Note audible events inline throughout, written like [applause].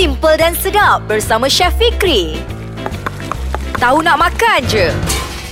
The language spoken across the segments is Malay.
Simple dan sedap bersama Chef Fikri. Tahu nak makan je.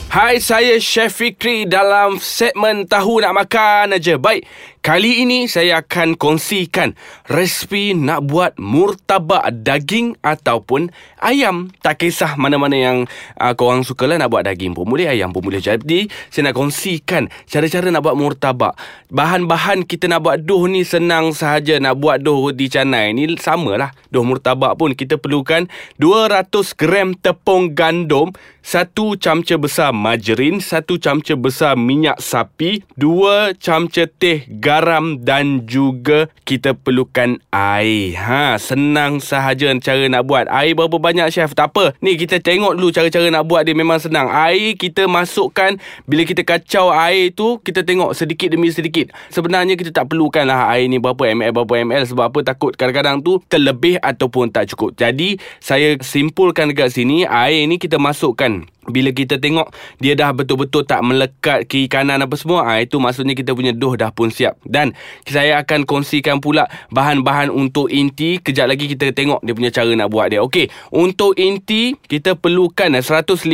Hai, saya Chef Fikri dalam segmen Tahu Nak Makan aja. Baik, kali ini saya akan kongsikan resipi nak buat murtabak daging ataupun ayam. Tak kisah mana-mana yang uh, korang suka lah nak buat daging pun boleh, ayam pun boleh. Jadi, saya nak kongsikan cara-cara nak buat murtabak. Bahan-bahan kita nak buat doh ni senang sahaja nak buat doh di canai ni samalah. Doh murtabak pun kita perlukan 200 gram tepung gandum, 1 camca besar margarin, 1 camca besar minyak sapi, 2 camca teh garam dan juga kita perlukan air. Ha, senang sahaja cara nak buat. Air berapa banyak chef? Tak apa. Ni kita tengok dulu cara-cara nak buat dia memang senang. Air kita masukkan bila kita kacau air tu kita tengok sedikit demi sedikit. Sebenarnya kita tak perlukan lah air ni berapa ml berapa ml sebab apa takut kadang-kadang tu terlebih ataupun tak cukup. Jadi saya simpulkan dekat sini air ni kita masukkan bila kita tengok dia dah betul-betul tak melekat kiri kanan apa semua ah itu maksudnya kita punya doh dah pun siap. Dan saya akan kongsikan pula bahan-bahan untuk inti. Kejap lagi kita tengok dia punya cara nak buat dia. Okey untuk inti kita perlukan 150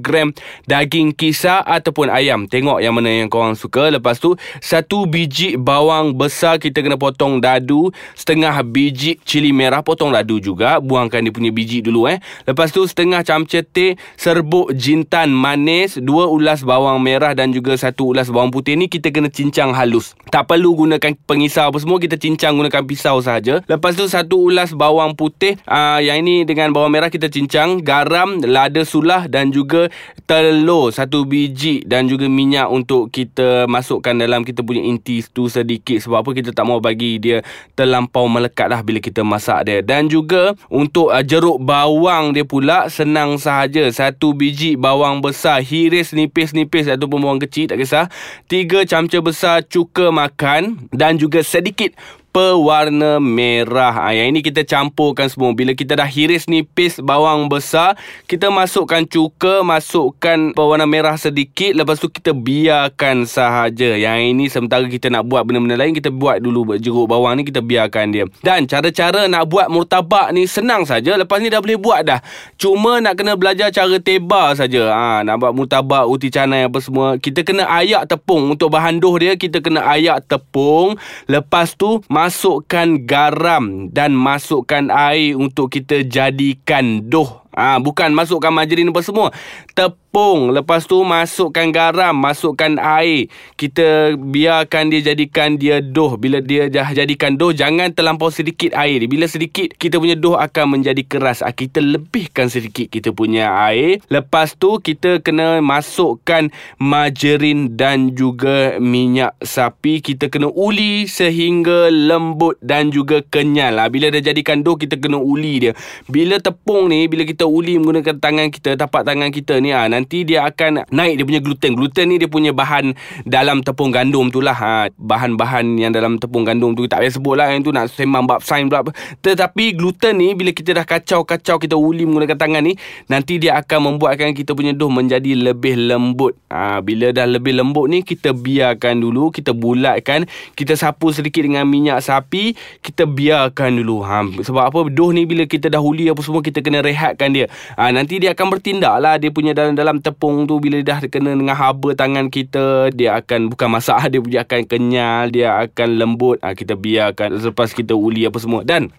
gram daging kisar ataupun ayam. Tengok yang mana yang korang suka. Lepas tu satu biji bawang besar kita kena potong dadu. Setengah biji cili merah potong dadu juga. Buangkan dia punya biji dulu eh. Lepas tu setengah camca teh serbuk jintan manis, dua ulas bawang merah dan juga satu ulas bawang putih ni kita kena cincang halus. Tak perlu gunakan pengisau apa semua, kita cincang gunakan pisau saja. Lepas tu satu ulas bawang putih, aa, yang ini dengan bawang merah kita cincang, garam, lada sulah dan juga telur satu biji dan juga minyak untuk kita masukkan dalam kita punya inti tu sedikit sebab apa kita tak mau bagi dia terlampau melekat lah bila kita masak dia. Dan juga untuk aa, jeruk bawang dia pula senang sahaja. Satu biji biji bawang besar Hiris nipis-nipis Ataupun bawang kecil Tak kisah. Tiga camca besar cuka makan Dan juga sedikit pewarna merah. Ha, yang ini kita campurkan semua. Bila kita dah hiris nipis bawang besar, kita masukkan cuka, masukkan pewarna merah sedikit. Lepas tu kita biarkan sahaja. Yang ini sementara kita nak buat benda-benda lain, kita buat dulu jeruk bawang ni, kita biarkan dia. Dan cara-cara nak buat murtabak ni senang saja. Lepas ni dah boleh buat dah. Cuma nak kena belajar cara teba saja. Ha, nak buat murtabak, uti canai apa semua. Kita kena ayak tepung. Untuk bahan doh dia, kita kena ayak tepung. Lepas tu, masukkan garam dan masukkan air untuk kita jadikan doh. Ah ha, bukan masukkan margarin apa semua. Tepung, lepas tu masukkan garam, masukkan air. Kita biarkan dia jadikan dia doh. Bila dia dah jadikan doh, jangan terlampau sedikit air. Bila sedikit, kita punya doh akan menjadi keras. Ha, kita lebihkan sedikit kita punya air. Lepas tu kita kena masukkan margarin dan juga minyak sapi. Kita kena uli sehingga lembut dan juga kenyal. Ha, bila dah jadikan doh, kita kena uli dia. Bila tepung ni, bila kita kita uli menggunakan tangan kita tapak tangan kita ni ha, nanti dia akan naik dia punya gluten. Gluten ni dia punya bahan dalam tepung gandum tu lah ha, bahan-bahan yang dalam tepung gandum tu. Tak payah sebut lah yang tu nak sembang bab sains pula tetapi gluten ni bila kita dah kacau-kacau kita uli menggunakan tangan ni nanti dia akan membuatkan kita punya doh menjadi lebih lembut. Ha, bila dah lebih lembut ni kita biarkan dulu kita bulatkan. Kita sapu sedikit dengan minyak sapi kita biarkan dulu. Ha, sebab apa? Doh ni bila kita dah uli apa semua kita kena rehatkan tangan dia. Ha, nanti dia akan bertindak lah. Dia punya dalam-dalam tepung tu bila dah kena dengan haba tangan kita, dia akan bukan masak. [laughs] Dia, akan kenyal, dia akan lembut. Ha, kita biarkan selepas kita uli apa semua. Dan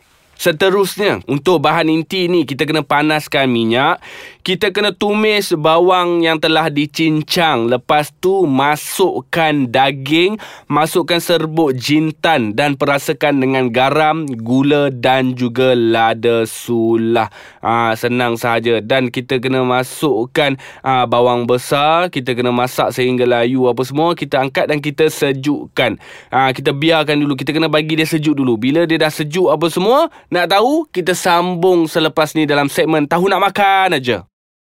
Seterusnya, untuk bahan inti ni kita kena panaskan minyak. Kita kena tumis bawang yang telah dicincang. Lepas tu masukkan daging, masukkan serbuk jintan dan perasakan dengan garam, gula dan juga lada sulah. Ha, senang sahaja. Dan kita kena masukkan ha, bawang besar. Kita kena masak sehingga layu apa semua. Kita angkat dan kita sejukkan. Ha, kita biarkan dulu. Kita kena bagi dia sejuk dulu. Bila dia dah sejuk apa semua, nak tahu? Kita sambung selepas ni dalam segmen Tahu Nak Makan aja.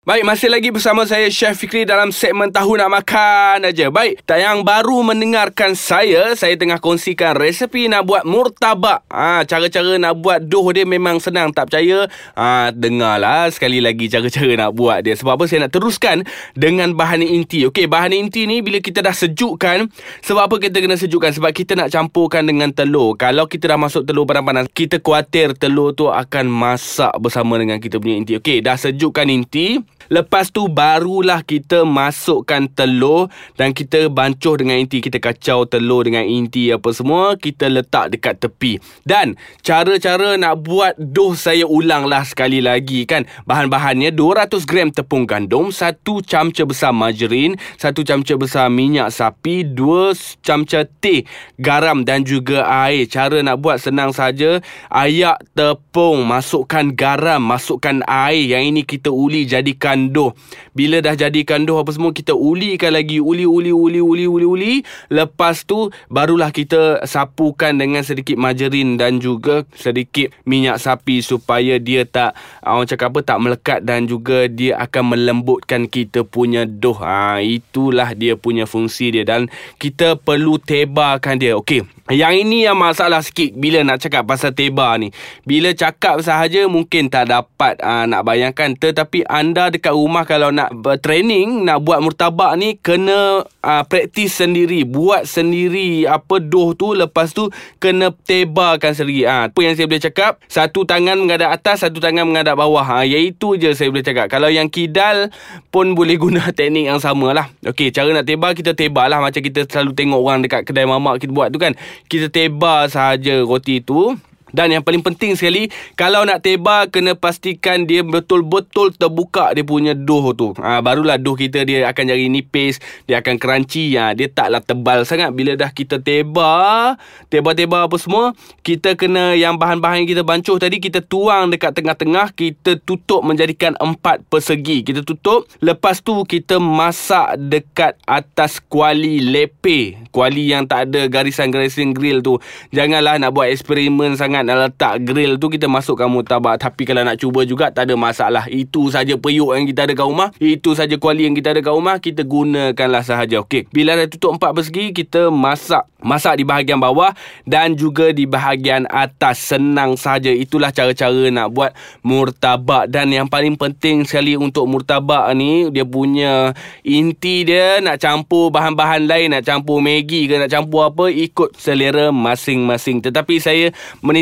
Baik, masih lagi bersama saya Chef Fikri dalam segmen Tahu Nak Makan aja. Baik, tak yang baru mendengarkan saya, saya tengah kongsikan resepi nak buat murtabak. Ah, ha, cara-cara nak buat doh dia memang senang. Tak percaya? Ah, ha, dengarlah sekali lagi cara-cara nak buat dia. Sebab apa saya nak teruskan dengan bahan inti. Okey, bahan inti ni bila kita dah sejukkan, sebab apa kita kena sejukkan? Sebab kita nak campurkan dengan telur. Kalau kita dah masuk telur panas-panas, kita khawatir telur tu akan masak bersama dengan kita punya inti. Okey, dah sejukkan inti. Lepas tu barulah kita masukkan telur dan kita bancuh dengan inti. Kita kacau telur dengan inti apa semua. Kita letak dekat tepi. Dan cara-cara nak buat doh saya ulanglah sekali lagi kan. Bahan-bahannya 200 gram tepung gandum, 1 camca besar margarin, 1 camca besar minyak sapi, 2 camca teh garam dan juga air. Cara nak buat senang saja. Ayak tepung, masukkan garam, masukkan air. Yang ini kita uli jadikan doh. Bila dah jadikan doh apa semua kita ulikan lagi uli uli uli uli uli uli. Lepas tu barulah kita sapukan dengan sedikit margarin dan juga sedikit minyak sapi supaya dia tak orang cakap apa tak melekat dan juga dia akan melembutkan kita punya doh. Ha itulah dia punya fungsi dia dan kita perlu tebarkan dia. Okey. Yang ini yang masalah sikit bila nak cakap pasal teba ni. Bila cakap sahaja mungkin tak dapat aa, nak bayangkan. Tetapi anda dekat rumah kalau nak training, nak buat murtabak ni, kena aa, praktis sendiri. Buat sendiri apa doh tu. Lepas tu kena tebakan sendiri. Ha, apa yang saya boleh cakap, satu tangan menghadap atas, satu tangan menghadap bawah. Ha, itu je saya boleh cakap. Kalau yang kidal pun boleh guna [laughs] teknik yang sama lah. Okey, cara nak teba, kita teba lah. Macam kita selalu tengok orang dekat kedai mamak kita buat tu kan kita tebar sahaja roti tu dan yang paling penting sekali Kalau nak tebar Kena pastikan dia betul-betul terbuka Dia punya dough tu. Ha, Barulah dough kita Dia akan jadi nipis Dia akan crunchy. Ha, Dia taklah tebal sangat. Bila dah kita tebar Tebar-tebar apa semua Kita kena Yang bahan-bahan yang kita bancuh tadi Kita tuang dekat tengah-tengah Kita tutup menjadikan Empat persegi. Kita tutup Lepas tu kita masak Dekat atas kuali lepe. Kuali yang tak ada Garisan-garisan grill tu. Janganlah nak buat eksperimen sangat sangat nak letak grill tu kita masukkan murtabak tapi kalau nak cuba juga tak ada masalah. Itu saja periuk yang kita ada kat rumah. Itu saja kuali yang kita ada kat rumah. Kita gunakanlah sahaja. Okey bila dah tutup empat persegi kita masak. Masak di bahagian bawah dan juga di bahagian atas. Senang saja itulah cara-cara nak buat murtabak. Dan yang paling penting sekali untuk murtabak ni dia punya inti dia nak campur bahan-bahan lain. Nak campur Maggi ke nak campur apa ikut selera masing-masing. Tetapi saya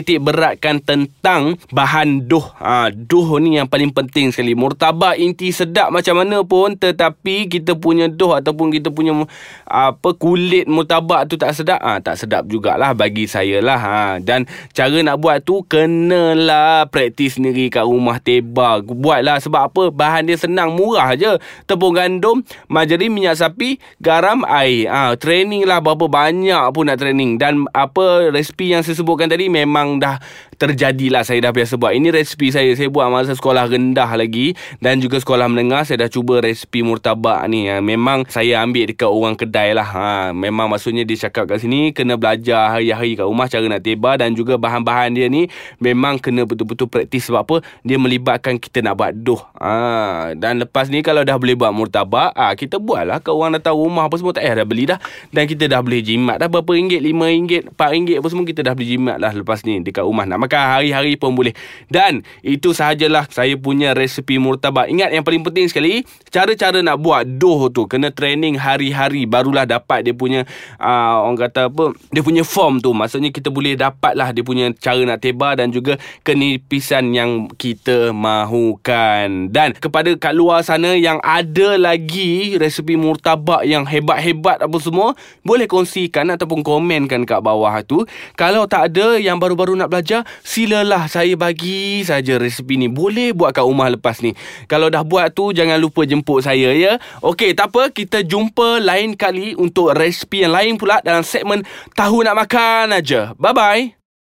titik beratkan tentang bahan doh. Ha, doh ni yang paling penting sekali. Murtabak inti sedap macam mana pun tetapi kita punya doh ataupun kita punya apa kulit murtabak tu tak sedap. Ha, tak sedap jugalah bagi saya lah. Ha. Dan cara nak buat tu kenalah praktis sendiri kat rumah teba. Buatlah sebab apa? Bahan dia senang, murah je. Tepung gandum, margarin, minyak sapi, garam, air. Ha, training lah berapa banyak pun nak training. Dan apa resipi yang saya sebutkan tadi memang dah terjadilah saya dah biasa buat. Ini resipi saya. Saya buat masa sekolah rendah lagi dan juga sekolah menengah saya dah cuba resipi murtabak ni. Ha, memang saya ambil dekat orang kedai lah. Ha, memang maksudnya dia cakap kat sini kena belajar hari-hari kat rumah cara nak teba dan juga bahan-bahan dia ni memang kena betul-betul praktis sebab apa? Dia melibatkan kita nak buat doh. Ha, dan lepas ni kalau dah boleh buat murtabak, ha, kita buat lah kat orang datang rumah apa semua tak payah dah beli dah. Dan kita dah boleh jimat dah berapa ringgit, lima ringgit, empat ringgit apa semua kita dah boleh jimat lah lepas ni dekat rumah nak hari-hari pun boleh. Dan itu sahajalah saya punya resepi murtabak. Ingat yang paling penting sekali, cara-cara nak buat dough tu kena training hari-hari barulah dapat dia punya uh, orang kata apa, dia punya form tu. Maksudnya kita boleh dapatlah dia punya cara nak tebar dan juga kenipisan yang kita mahukan. Dan kepada kat luar sana yang ada lagi resepi murtabak yang hebat-hebat apa semua, boleh kongsikan ataupun komenkan kat bawah tu. Kalau tak ada yang baru-baru nak belajar, silalah saya bagi saja resepi ni. Boleh buat kat rumah lepas ni. Kalau dah buat tu, jangan lupa jemput saya ya. Okey, tak apa. Kita jumpa lain kali untuk resepi yang lain pula dalam segmen Tahu Nak Makan aja. Bye-bye.